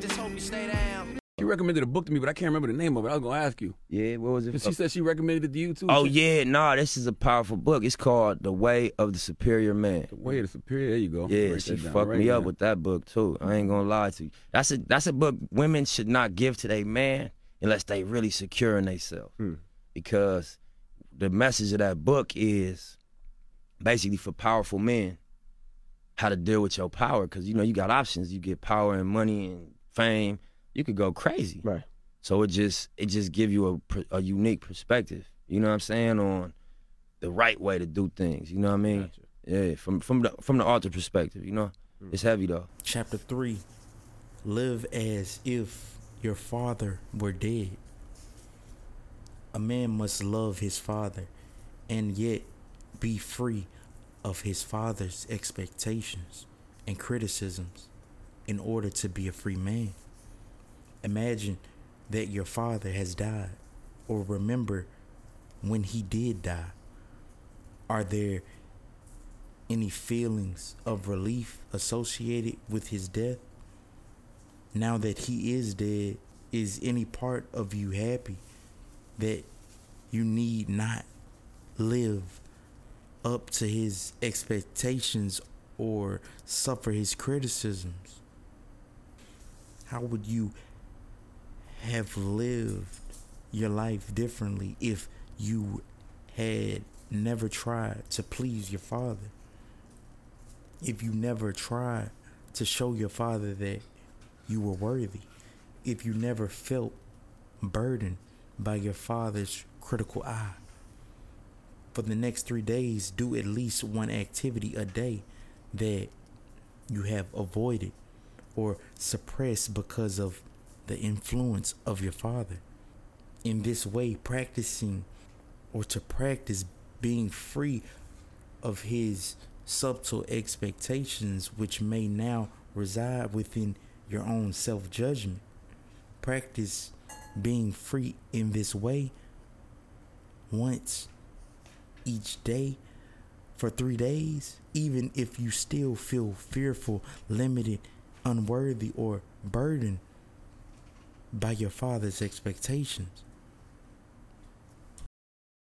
just hope you stay down. She recommended a book to me, but I can't remember the name of it. I was gonna ask you. Yeah, what was it? She said she recommended it to you too. Oh She- yeah, nah, this is a powerful book. It's called The Way of the Superior Man. The way of the superior. There you go. Yeah, Write she fucked write me it up with that book too. I ain't gonna lie to you. That's a that's a book women should not give to their man unless they really secure in themselves. Hmm. Because the message of that book is basically for powerful men how to deal with your power. Cause you know you got options. You get power and money and fame. You could go crazy. Right. So it just it just give you a a unique perspective. You know what I'm saying on the right way to do things. You know what I mean? Gotcha. Yeah, from from the from the author perspective. You know, hmm. it's heavy though. Chapter 3 Live as if your father were dead. A man must love his father and yet be free of his father's expectations and criticisms in order to be a free man. Imagine that your father has died, or remember when he did die. Are there any feelings of relief associated with his death? Now that he is dead, is any part of you happy that you need not live up to his expectations or suffer his criticisms? How would you have lived your life differently if you had never tried to please your father? If you never tried to show your father that you were worthy? If you never felt burdened by your father's critical eye? For the next three days, do at least one activity a day that you have avoided or suppressed because of the influence of your father. In this way, practicing or to practice being free of his subtle expectations, which may now reside within your own self judgment. Practice being free in this way once each day for three days, even if you still feel fearful, limited, unworthy, or burdened by your father's expectations.